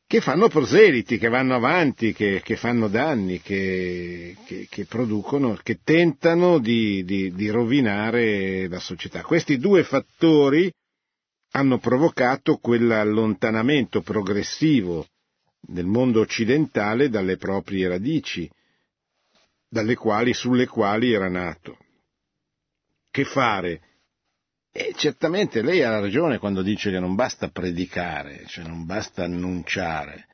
che fanno proseliti, che vanno avanti, che, che fanno danni, che, che, che, producono, che tentano di, di, di rovinare la società. Questi due fattori hanno provocato quell'allontanamento progressivo del mondo occidentale dalle proprie radici, dalle quali, sulle quali era nato. Che fare? E certamente lei ha ragione quando dice che non basta predicare, cioè non basta annunciare,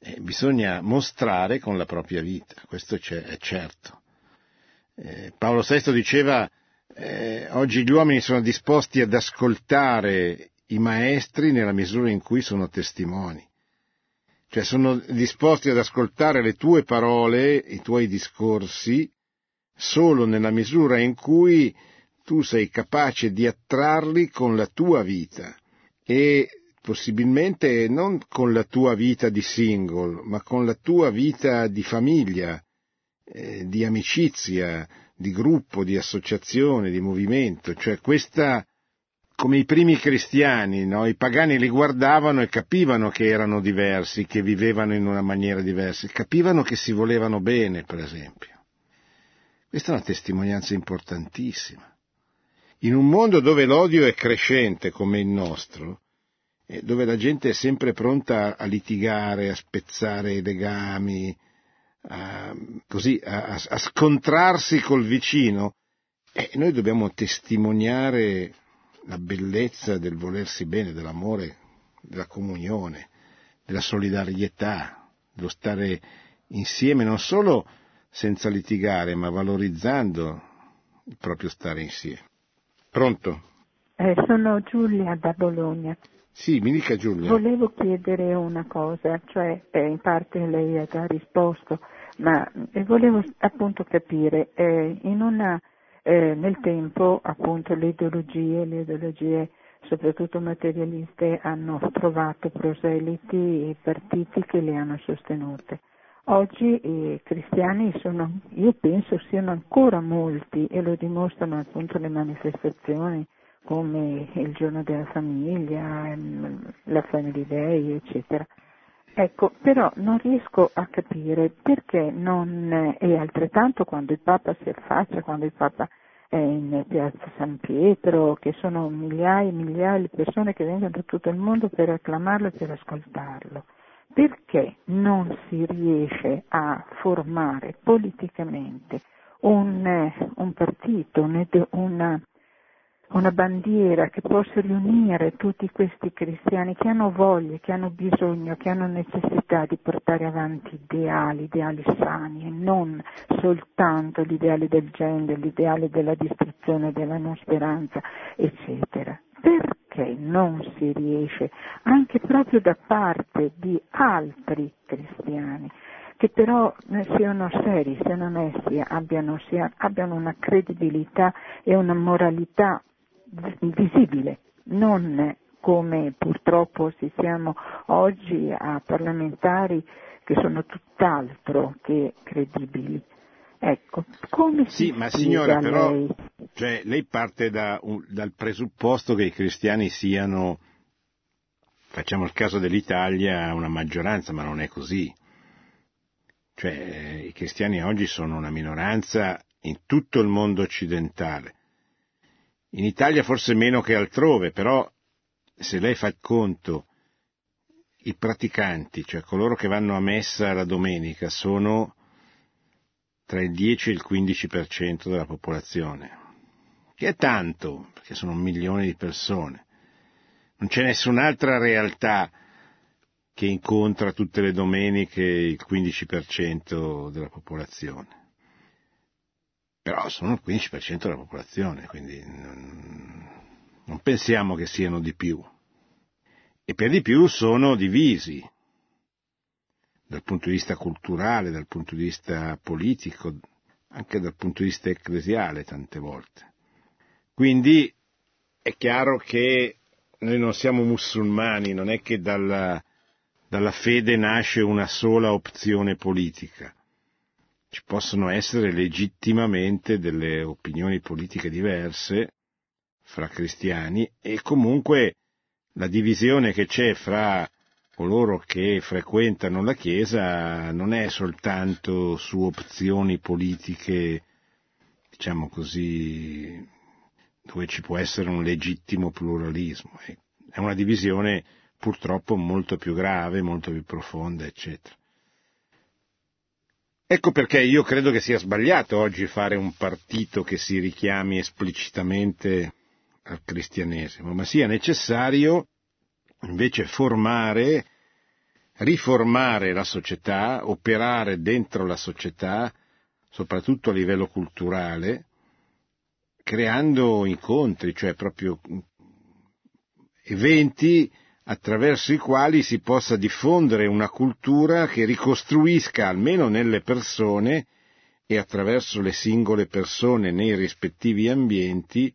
eh, bisogna mostrare con la propria vita, questo è certo. Eh, Paolo VI diceva eh, oggi gli uomini sono disposti ad ascoltare i maestri nella misura in cui sono testimoni. Cioè sono disposti ad ascoltare le tue parole, i tuoi discorsi, solo nella misura in cui tu sei capace di attrarli con la tua vita e possibilmente non con la tua vita di single, ma con la tua vita di famiglia, eh, di amicizia, di gruppo, di associazione, di movimento, cioè questa, come i primi cristiani, no? i pagani li guardavano e capivano che erano diversi, che vivevano in una maniera diversa, capivano che si volevano bene, per esempio. Questa è una testimonianza importantissima. In un mondo dove l'odio è crescente come il nostro, dove la gente è sempre pronta a litigare, a spezzare i legami, a, così, a, a scontrarsi col vicino, e noi dobbiamo testimoniare la bellezza del volersi bene, dell'amore, della comunione, della solidarietà, dello stare insieme non solo senza litigare, ma valorizzando il proprio stare insieme. Pronto? Eh, sono Giulia da Bologna. Sì, mi dica Giulia. Volevo chiedere una cosa, cioè eh, in parte lei ha già risposto, ma eh, volevo appunto capire, eh, una, eh, nel tempo appunto le ideologie, le ideologie soprattutto materialiste hanno trovato proseliti e partiti che le hanno sostenute. Oggi i cristiani sono, io penso siano ancora molti e lo dimostrano appunto le manifestazioni come il giorno della famiglia, la Family Day, eccetera. Ecco, però non riesco a capire perché non è altrettanto quando il Papa si affaccia, quando il Papa è in piazza San Pietro, che sono migliaia e migliaia di persone che vengono da tutto il mondo per acclamarlo e per ascoltarlo. Perché non si riesce a formare politicamente un, un partito, una, una bandiera che possa riunire tutti questi cristiani che hanno voglia, che hanno bisogno, che hanno necessità di portare avanti ideali, ideali sani e non soltanto l'ideale del genere, l'ideale della distruzione, della non speranza, eccetera. Perché non si riesce, anche proprio da parte di altri cristiani, che però siano seri, siano onesti, abbiano, abbiano una credibilità e una moralità visibile, non come purtroppo ci siamo oggi a parlamentari che sono tutt'altro che credibili. Ecco, come si Sì, ma signora, però, lei? Cioè, lei parte da un, dal presupposto che i cristiani siano, facciamo il caso dell'Italia, una maggioranza, ma non è così. Cioè, i cristiani oggi sono una minoranza in tutto il mondo occidentale. In Italia forse meno che altrove, però se lei fa il conto, i praticanti, cioè coloro che vanno a messa la domenica, sono tra il 10 e il 15% della popolazione, che è tanto, perché sono un milione di persone. Non c'è nessun'altra realtà che incontra tutte le domeniche il 15% della popolazione però sono il 15% della popolazione, quindi non, non pensiamo che siano di più. E per di più sono divisi dal punto di vista culturale, dal punto di vista politico, anche dal punto di vista ecclesiale tante volte. Quindi è chiaro che noi non siamo musulmani, non è che dalla, dalla fede nasce una sola opzione politica ci possono essere legittimamente delle opinioni politiche diverse fra cristiani e comunque la divisione che c'è fra coloro che frequentano la Chiesa non è soltanto su opzioni politiche, diciamo così, dove ci può essere un legittimo pluralismo. È una divisione purtroppo molto più grave, molto più profonda, eccetera. Ecco perché io credo che sia sbagliato oggi fare un partito che si richiami esplicitamente al cristianesimo, ma sia necessario invece formare, riformare la società, operare dentro la società, soprattutto a livello culturale, creando incontri, cioè proprio eventi attraverso i quali si possa diffondere una cultura che ricostruisca almeno nelle persone e attraverso le singole persone nei rispettivi ambienti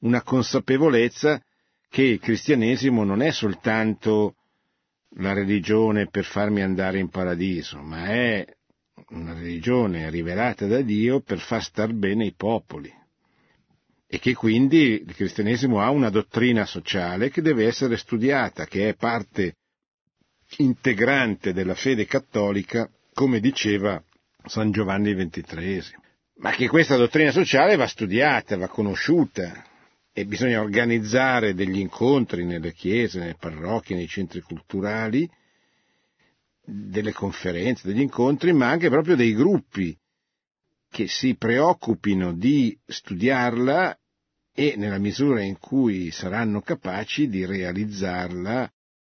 una consapevolezza che il cristianesimo non è soltanto la religione per farmi andare in paradiso, ma è una religione rivelata da Dio per far star bene i popoli e che quindi il cristianesimo ha una dottrina sociale che deve essere studiata, che è parte integrante della fede cattolica, come diceva San Giovanni XXIII. Ma che questa dottrina sociale va studiata, va conosciuta e bisogna organizzare degli incontri nelle chiese, nelle parrocchie, nei centri culturali, delle conferenze, degli incontri, ma anche proprio dei gruppi che si preoccupino di studiarla e nella misura in cui saranno capaci di realizzarla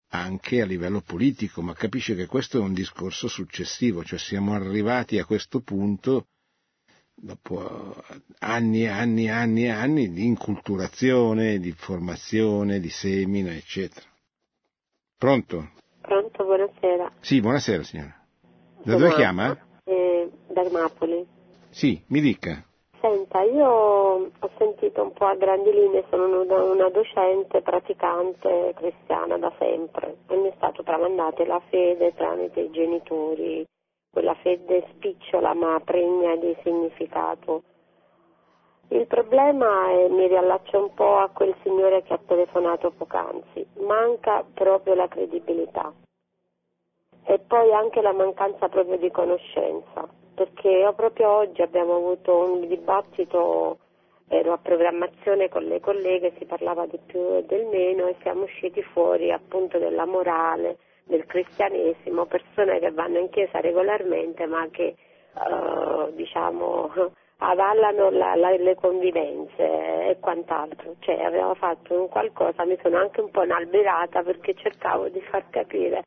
anche a livello politico, ma capisce che questo è un discorso successivo, cioè siamo arrivati a questo punto dopo anni e anni e anni e anni di inculturazione, di formazione, di semina, eccetera. Pronto? Pronto, buonasera. Sì, buonasera signora. Da Sono dove chiama? eh, da Napoli. Sì, mi dica. Senta, io ho sentito un po' a grandi linee, sono una, docente praticante cristiana da sempre e mi è stato tramandata la fede tramite i genitori, quella fede spicciola ma pregna di significato. Il problema è, mi riallaccio un po' a quel signore che ha telefonato poc'anzi, manca proprio la credibilità e poi anche la mancanza proprio di conoscenza, perché proprio oggi abbiamo avuto un dibattito, ero a programmazione con le colleghe, si parlava di più e del meno e siamo usciti fuori appunto della morale, del cristianesimo, persone che vanno in chiesa regolarmente ma che eh, diciamo avallano la, la, le convivenze e quant'altro, cioè avevo fatto un qualcosa, mi sono anche un po' inalberata perché cercavo di far capire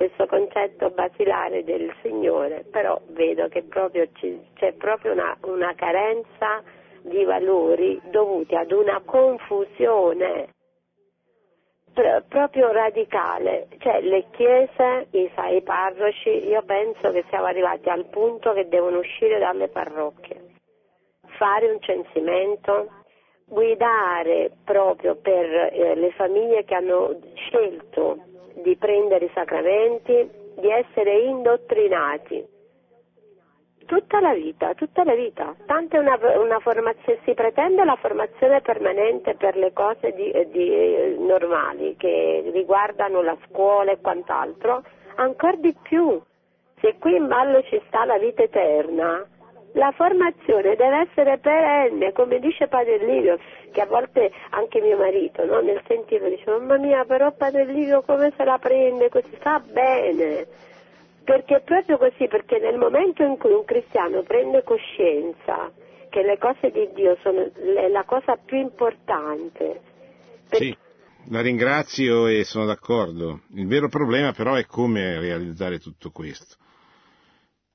questo concetto basilare del Signore, però vedo che proprio c'è proprio una, una carenza di valori dovuti ad una confusione pr- proprio radicale, cioè le chiese, i, i parroci, io penso che siamo arrivati al punto che devono uscire dalle parrocchie, fare un censimento, guidare proprio per eh, le famiglie che hanno scelto di prendere i sacramenti, di essere indottrinati. Tutta la vita, tutta la vita. Tanto una, una formazione, si pretende la formazione permanente per le cose di, di, normali che riguardano la scuola e quant'altro, ancora di più. Se qui in ballo ci sta la vita eterna, la formazione deve essere perenne, come dice Padre Livio, che a volte anche mio marito, no? nel sentirlo, dice mamma mia, però Padre Livio come se la prende così? Sta bene, perché è proprio così, perché nel momento in cui un cristiano prende coscienza che le cose di Dio sono la cosa più importante. Sì, la ringrazio e sono d'accordo. Il vero problema però è come realizzare tutto questo.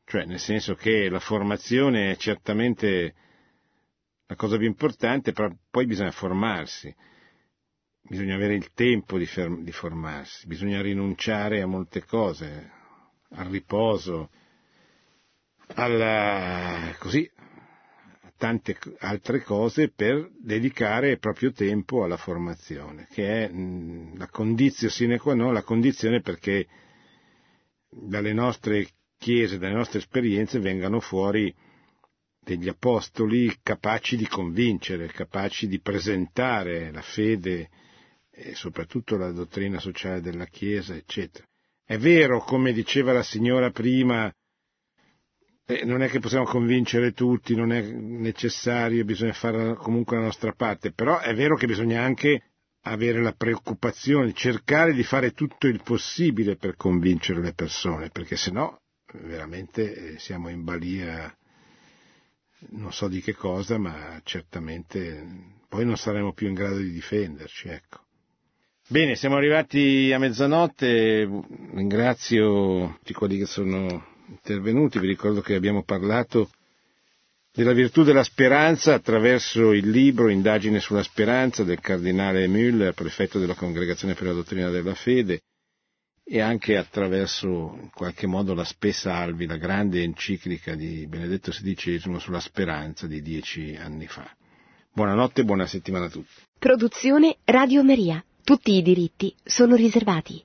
Cioè, nel senso che la formazione è certamente la cosa più importante, però poi bisogna formarsi, bisogna avere il tempo di, fer- di formarsi, bisogna rinunciare a molte cose, al riposo, alla, così, a tante altre cose per dedicare il proprio tempo alla formazione, che è mh, la condizione sine qua non, la condizione perché dalle nostre chiese, dalle nostre esperienze vengano fuori degli apostoli capaci di convincere, capaci di presentare la fede e soprattutto la dottrina sociale della Chiesa, eccetera. È vero, come diceva la signora prima, eh, non è che possiamo convincere tutti, non è necessario, bisogna fare comunque la nostra parte, però è vero che bisogna anche avere la preoccupazione, cercare di fare tutto il possibile per convincere le persone, perché se no veramente eh, siamo in balia non so di che cosa, ma certamente poi non saremo più in grado di difenderci, ecco. Bene, siamo arrivati a mezzanotte, ringrazio tutti quelli che sono intervenuti, vi ricordo che abbiamo parlato della virtù della speranza attraverso il libro Indagine sulla speranza del cardinale Müller, prefetto della Congregazione per la dottrina della fede, e anche attraverso in qualche modo la spessa Alvi, la grande enciclica di Benedetto XVI sulla speranza di dieci anni fa. Buonanotte e buona settimana a tutti. Produzione Radio Maria. Tutti i diritti sono riservati.